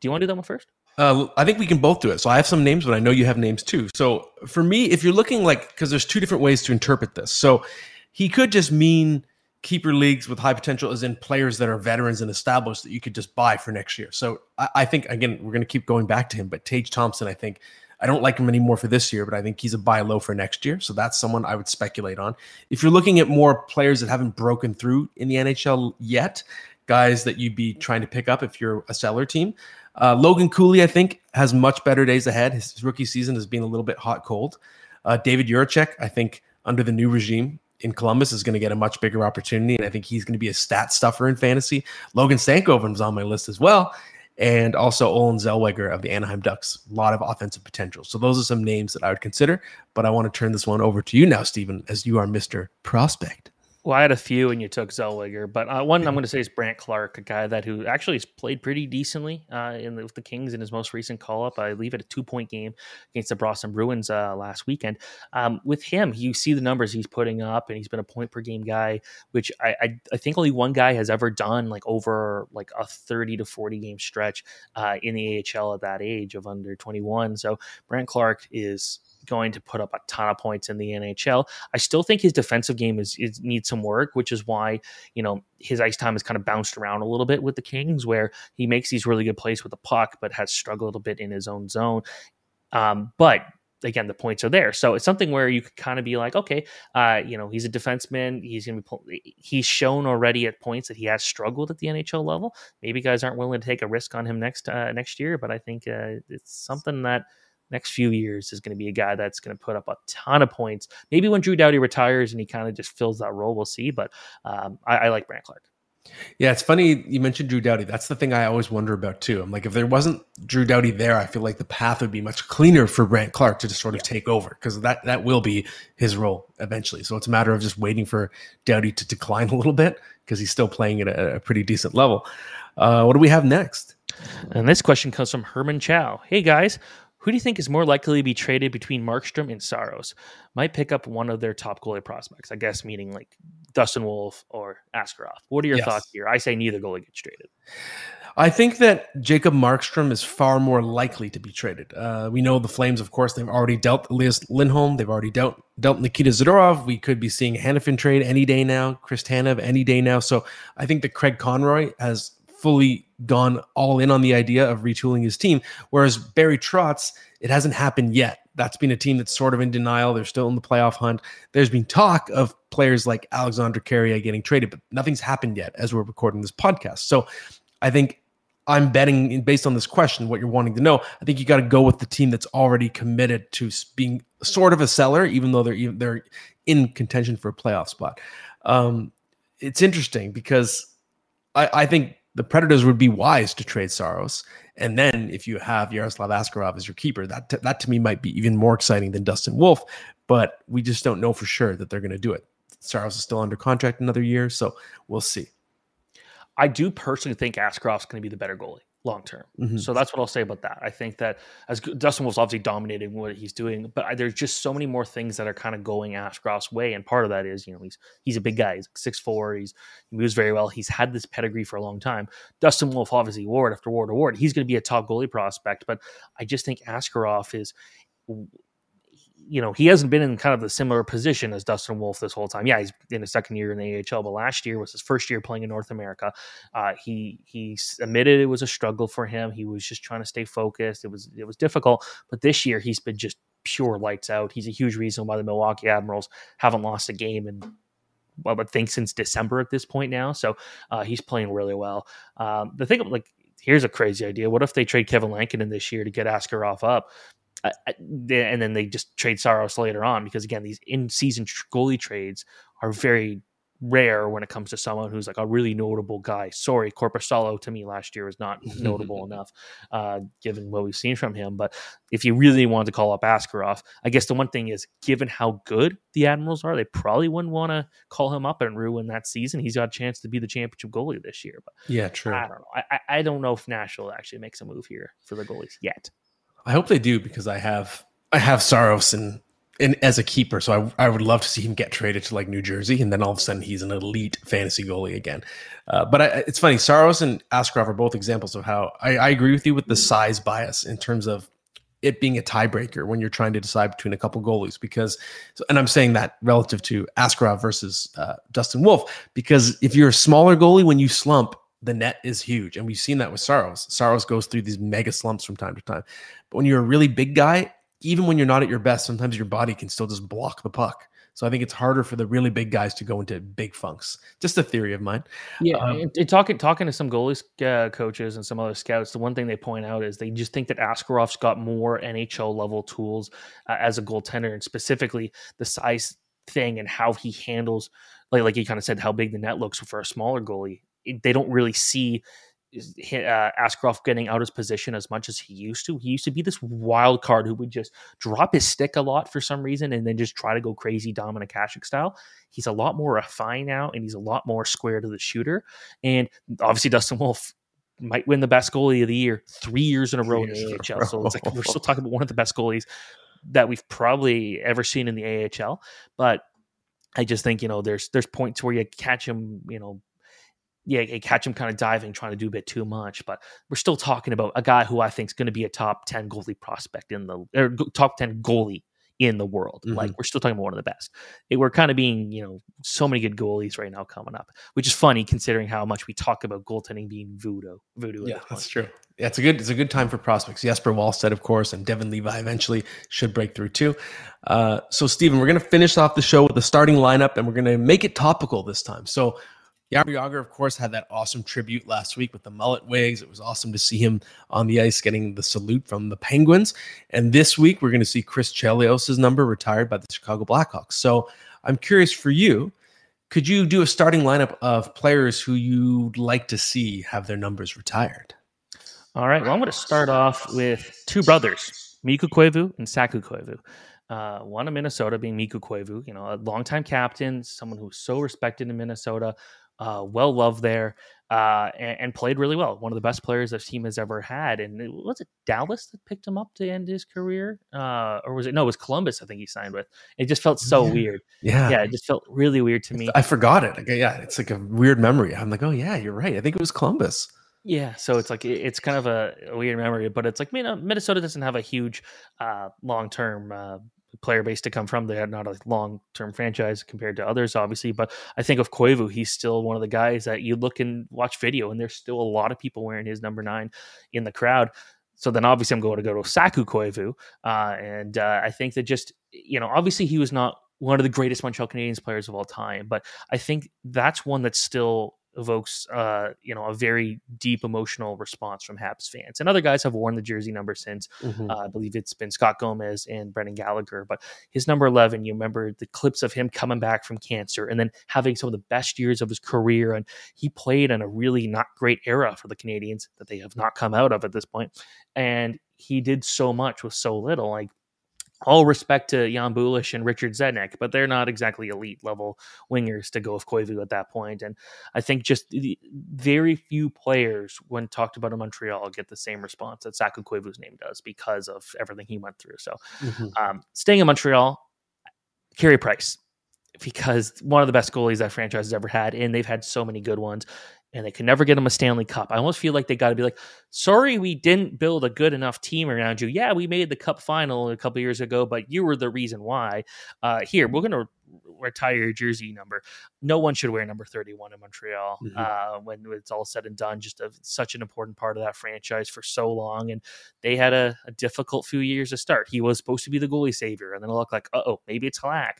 [SPEAKER 2] Do you want to do that one first?
[SPEAKER 3] Uh, I think we can both do it. So I have some names, but I know you have names too. So for me, if you're looking like, because there's two different ways to interpret this. So he could just mean keeper leagues with high potential is in players that are veterans and established that you could just buy for next year. So I, I think again we're going to keep going back to him, but Tage Thompson, I think I don't like him anymore for this year, but I think he's a buy low for next year. So that's someone I would speculate on. If you're looking at more players that haven't broken through in the NHL yet, guys that you'd be trying to pick up if you're a seller team. Uh, Logan Cooley, I think, has much better days ahead. His rookie season has been a little bit hot cold. Uh, David Jiricek, I think, under the new regime, in Columbus is going to get a much bigger opportunity, and I think he's going to be a stat stuffer in fantasy. Logan Stankoven was on my list as well, and also Olen Zellweger of the Anaheim Ducks. A lot of offensive potential. So those are some names that I would consider. But I want to turn this one over to you now, Stephen, as you are Mister Prospect.
[SPEAKER 2] Well, I had a few, and you took Zellweger, but uh, one I'm going to say is Brandt Clarke, a guy that who actually has played pretty decently uh, in the, with the Kings in his most recent call up. I believe at a two point game against the Boston Bruins uh, last weekend. Um, with him, you see the numbers he's putting up, and he's been a point per game guy, which I, I, I think only one guy has ever done like over like a 30 to 40 game stretch uh, in the AHL at that age of under 21. So Brandt Clarke is going to put up a ton of points in the NHL. I still think his defensive game is, is, needs some work, which is why you know his ice time has kind of bounced around a little bit with the Kings, where he makes these really good plays with the puck, but has struggled a bit in his own zone. Um, but again, the points are there, so it's something where you could kind of be like, okay, uh, you know, he's a defenseman. He's going to be. He's shown already at points that he has struggled at the NHL level. Maybe guys aren't willing to take a risk on him next uh, next year, but I think uh, it's something that next few years is going to be a guy that's going to put up a ton of points. Maybe when Drew Doughty retires and he kind of just fills that role, we'll see. But um, I, I, like Brandt Clarke.
[SPEAKER 3] Yeah, it's funny you mentioned Drew Doughty. That's the thing I always wonder about too. I'm like, if there wasn't Drew Doughty there, I feel like the path would be much cleaner for Brandt Clarke to just sort of yeah. take over because that that will be his role eventually. So it's a matter of just waiting for Doughty to decline a little bit because he's still playing at a, a pretty decent level. Uh, what do we have next?
[SPEAKER 2] And this question comes from Herman Chow. Hey guys, who do you think is more likely to be traded between Markstrom and Saros? Might pick up one of their top goalie prospects, I guess, meaning like Dustin Wolf or Askarov. What are your yes. thoughts here? I say neither goalie gets traded.
[SPEAKER 3] I think that Jacob Markstrom is far more likely to be traded. Uh, we know the Flames, of course, they've already dealt Elias Lindholm. They've already dealt dealt Nikita Zadorov. We could be seeing Hanifin trade any day now, Chris Tanev any day now. So I think that Craig Conroy has fully gone all in on the idea of retooling his team. Whereas Barry Trotz, it hasn't happened yet. That's been a team that's sort of in denial. They're still in the playoff hunt. There's been talk of players like Alexander Carrier getting traded, but nothing's happened yet as we're recording this podcast. So I think I'm betting based on this question, what you're wanting to know. I think you got to go with the team that's already committed to being sort of a seller, even though they're they're in contention for a playoff spot. Um, it's interesting because I, I think the Predators would be wise to trade Saros. And then if you have Yaroslav Askarov as your keeper, that that to me might be even more exciting than Dustin Wolf. But we just don't know for sure that they're going to do it. Saros is still under contract another year, so we'll see.
[SPEAKER 2] I do personally think Askarov's going to be the better goalie long term. Mm-hmm. So that's what I'll say about that. I think that as Dustin Wolf's obviously dominating what he's doing, but I, there's just so many more things that are kind of going Askarov's way, and part of that is you know he's he's a big guy, he's six four, he's he moves very well, he's had this pedigree for a long time. Dustin Wolf obviously award after award award, he's going to be a top goalie prospect, but I just think Askarov is you know, he hasn't been in kind of the similar position as Dustin Wolf this whole time. Yeah, he's in his second year in the AHL, but last year was his first year playing in North America. Uh, he he admitted it was a struggle for him. He was just trying to stay focused. It was it was difficult, but this year he's been just pure lights out. He's a huge reason why the Milwaukee Admirals haven't lost a game in well, I think since December at this point now. So uh, he's playing really well. Um, the thing, like, here's a crazy idea. What if they trade Kevin Lankinen this year to get Askarov up? And then they just trade Saros later on because again, these in-season goalie trades are very rare when it comes to someone who's like a really notable guy. Sorry, Korpisalo to me last year was not [LAUGHS] notable enough, uh, given what we've seen from him. But if you really wanted to call up Askarov, I guess the one thing is, given how good the Admirals are, they probably wouldn't want to call him up and ruin that season. He's got a chance to be the championship goalie this year. But
[SPEAKER 3] yeah, true.
[SPEAKER 2] I don't know. I, I don't know if Nashville actually makes a move here for the goalies yet.
[SPEAKER 3] I hope they do because I have I have Saros and and as a keeper, so I, I would love to see him get traded to like New Jersey, and then all of a sudden he's an elite fantasy goalie again. Uh, but I, it's funny, Saros and Askarov are both examples of how I, I agree with you with the size bias in terms of it being a tiebreaker when you're trying to decide between a couple goalies because and i'm saying that relative to askarov versus uh, dustin wolf because if you're a smaller goalie when you slump the net is huge. And we've seen that with Saros. Saros goes through these mega slumps from time to time. But when you're a really big guy, even when you're not at your best, sometimes your body can still just block the puck. So I think it's harder for the really big guys to go into big funks. Just a theory of mine.
[SPEAKER 2] Yeah, um, and, talking talking to some goalies uh, coaches and some other scouts, the one thing they point out is they just think that Askarov's got more NHL level tools uh, as a goaltender, and specifically the size thing and how he handles, like like you kind of said, how big the net looks for a smaller goalie they don't really see uh, Askarov getting out of his position as much as he used to. He used to be this wild card who would just drop his stick a lot for some reason and then just try to go crazy Dominik Hasek style. He's a lot more refined now and he's a lot more square to the shooter. And obviously, Dustin Wolf might win the best goalie of the year three years in a row in the AHL. So it's like we're still talking about one of the best goalies that we've probably ever seen in the AHL. But I just think you know there's there's points where you catch him you know yeah, catch him kind of diving, trying to do a bit too much. But we're still talking about a guy who I think is going to be a top 10 goalie prospect in the or top 10 goalie in the world. Mm-hmm. Like we're still talking about one of the best. It, we're kind of being, you know, so many good goalies right now coming up, which is funny considering how much we talk about goaltending being voodoo. Voodoo.
[SPEAKER 3] Yeah, that's true. Yeah, it's a good it's a good time for prospects. Jesper Wallstedt, of course, and Devon Levi eventually should break through too. Uh, so, Stephen, we're going to finish off the show with the starting lineup, and we're going to make it topical this time. So, Jaromir Jagr, of course, had that awesome tribute last week with the mullet wigs. It was awesome to see him on the ice getting the salute from the Penguins. And this week, we're going to see Chris Chelios' number retired by the Chicago Blackhawks. So I'm curious for you, could you do a starting lineup of players who you'd like to see have their numbers retired?
[SPEAKER 2] All right. Well, I'm going to start off with two brothers, Mikko Koivu and Saku Koivu. Uh, one in Minnesota being Mikko Koivu, you know, a longtime captain, someone who's so respected in Minnesota, uh, well loved there, uh, and, and, played really well. One of the best players this team has ever had. And it, was it Dallas that picked him up to end his career, uh, or was it no? It was Columbus. I think he signed with. It just felt so
[SPEAKER 3] yeah.
[SPEAKER 2] weird.
[SPEAKER 3] Yeah,
[SPEAKER 2] yeah, it just felt really weird to me.
[SPEAKER 3] I forgot it. Yeah, it's like a weird memory. I'm like, oh yeah, you're right. I think it was Columbus.
[SPEAKER 2] Yeah, so it's like it's kind of a, weird memory, but it's like you know, Minnesota doesn't have a huge uh, long term uh, player base to come from. They had not a long term franchise compared to others, obviously. But I think of Koivu, he's still one of the guys that you look and watch video, and there's still a lot of people wearing his number nine in the crowd. So then obviously I'm going to go to Saku Koivu. Uh, and uh, I think that just, you know, obviously he was not one of the greatest Montreal Canadiens players of all time, but I think that's one that's still evokes uh, you know a very deep emotional response from Habs fans. And other guys have worn the jersey number since. Mm-hmm. Uh, I believe it's been Scott Gomez and Brendan Gallagher, but his number eleven. You remember the clips of him coming back from cancer and then having some of the best years of his career, and he played in a really not great era for the Canadiens that they have not come out of at this point. And he did so much with so little. Like all respect to Jan Bulis and Richard Zednik, but they're not exactly elite level wingers to go with Koivu at that point. And I think just very few players, when talked about in Montreal, get the same response that Saku Koivu's name does because of everything he went through. So, mm-hmm. um, staying in Montreal, Carey Price, because one of the best goalies that franchise has ever had, and they've had so many good ones and they could never get him a Stanley Cup. I almost feel like they got to be like, sorry, we didn't build a good enough team around you. Yeah, we made the Cup final a couple years ago, but you were the reason why. Uh, here, we're going to retire your jersey number. No one should wear number 31 in Montreal mm-hmm. uh, when it's all said and done. Just a, such an important part of that franchise for so long. And they had a, a difficult few years to start. He was supposed to be the goalie savior, and then it looked like, oh, maybe it's Halak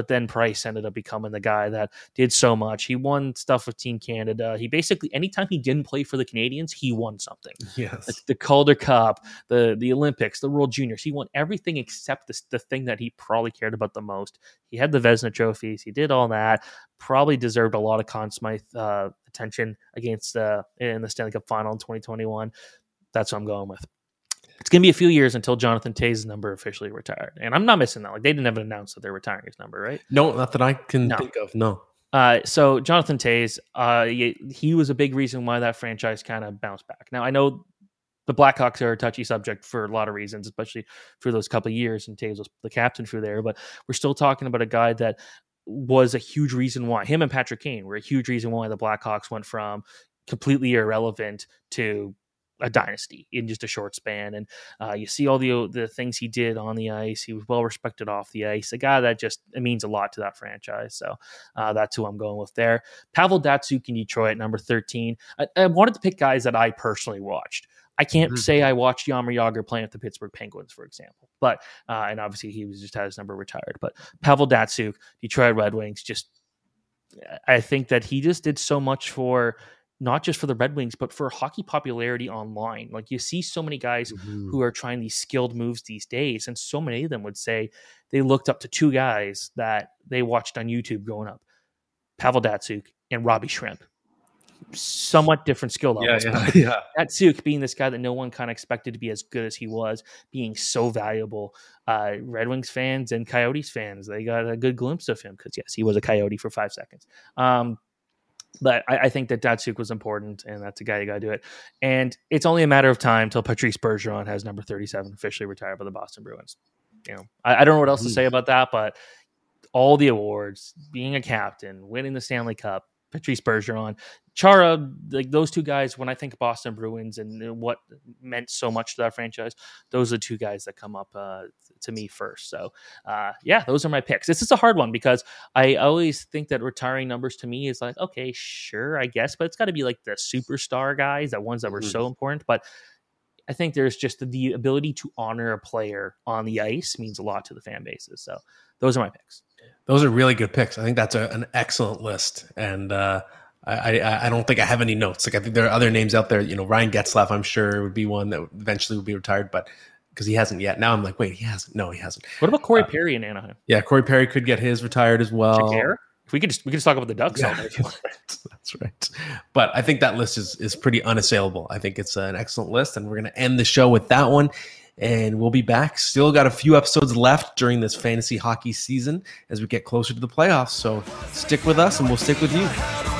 [SPEAKER 2] but then Price ended up becoming the guy that did so much. He won stuff with Team Canada. He basically anytime he didn't play for the Canadiens, he won something. [LAUGHS]
[SPEAKER 3] Yes,
[SPEAKER 2] the, the Calder Cup, the the Olympics, the World Juniors. He won everything except the, the thing that he probably cared about the most. He had the Vezina trophies. He did all that. Probably deserved a lot of Conn Smythe uh, attention against uh, in the Stanley Cup Final in 2021. That's what I'm going with it's going to be a few years until Jonathan Toews' number officially retired. And I'm not missing that. Like they didn't even announce that they're retiring his number, right?
[SPEAKER 3] No, not that I can no. think of. No.
[SPEAKER 2] Uh, so Jonathan Toews, uh, he, he, was a big reason why that franchise kind of bounced back. Now I know the Blackhawks are a touchy subject for a lot of reasons, especially for those couple of years, and Toews was the captain for there. But we're still talking about a guy that was a huge reason why him and Patrick Kane were a huge reason why the Blackhawks went from completely irrelevant to a dynasty in just a short span. And uh, you see all the the things he did on the ice. He was well respected off the ice. A guy that just it means a lot to that franchise. So uh, that's who I'm going with there. Pavel Datsyuk in Detroit, number 13. I, I, wanted to pick guys that I personally watched. I can't mm-hmm. say I watched Jaromir Jagr playing at the Pittsburgh Penguins, for example, but uh, and obviously he was just had his number retired. But Pavel Datsyuk, Detroit Red Wings, just I think that he just did so much for not just for the Red Wings, but for hockey popularity online. Like you see so many guys mm-hmm. who are trying these skilled moves these days, and so many of them would say they looked up to two guys that they watched on YouTube growing up Pavel Datsyuk and Robbie Schremp. Somewhat different skill levels.
[SPEAKER 3] Yeah, yeah, [LAUGHS]
[SPEAKER 2] yeah. Datsyuk being this guy that no one kind of expected to be as good as he was, being so valuable. Uh, Red Wings fans and Coyotes fans, they got a good glimpse of him because, yes, he was a Coyote for five seconds. Um, but I, I, think that Datsyuk was important, and that's a guy you got to do it. And it's only a matter of time till Patrice Bergeron has number 37 officially retired by the Boston Bruins. You know, I, I don't know what else to say about that, but all the awards, being a captain, winning the Stanley Cup, Patrice Bergeron, Chara, like those two guys. When I think Boston Bruins and what meant so much to that franchise, those are the two guys that come up uh, to me first. So, uh, yeah, those are my picks. This is a hard one because I always think that retiring numbers to me is like, okay, sure, I guess, but it's got to be like the superstar guys, the ones that were mm-hmm. so important. But I think there's just the, the ability to honor a player on the ice means a lot to the fan bases. So, those are my picks.
[SPEAKER 3] Those are really good picks. I think that's a, an excellent list, and uh, I, I, I don't think I have any notes. Like I think there are other names out there. You know, Ryan Getzlaf, I'm sure would be one that eventually would be retired, but because he hasn't yet. Now I'm like, wait, he hasn't. No, he hasn't.
[SPEAKER 2] What about Corey uh, Perry in Anaheim?
[SPEAKER 3] Yeah, Corey Perry could get his retired as well.
[SPEAKER 2] If we could just we could just talk about the Ducks.
[SPEAKER 3] Yeah, [LAUGHS] that's, right. that's right. But I think that list is is pretty unassailable. I think it's an excellent list, and we're gonna end the show with that one and we'll be back. Still got a few episodes left during this fantasy hockey season as we get closer to the playoffs. So stick with us, and we'll stick with you.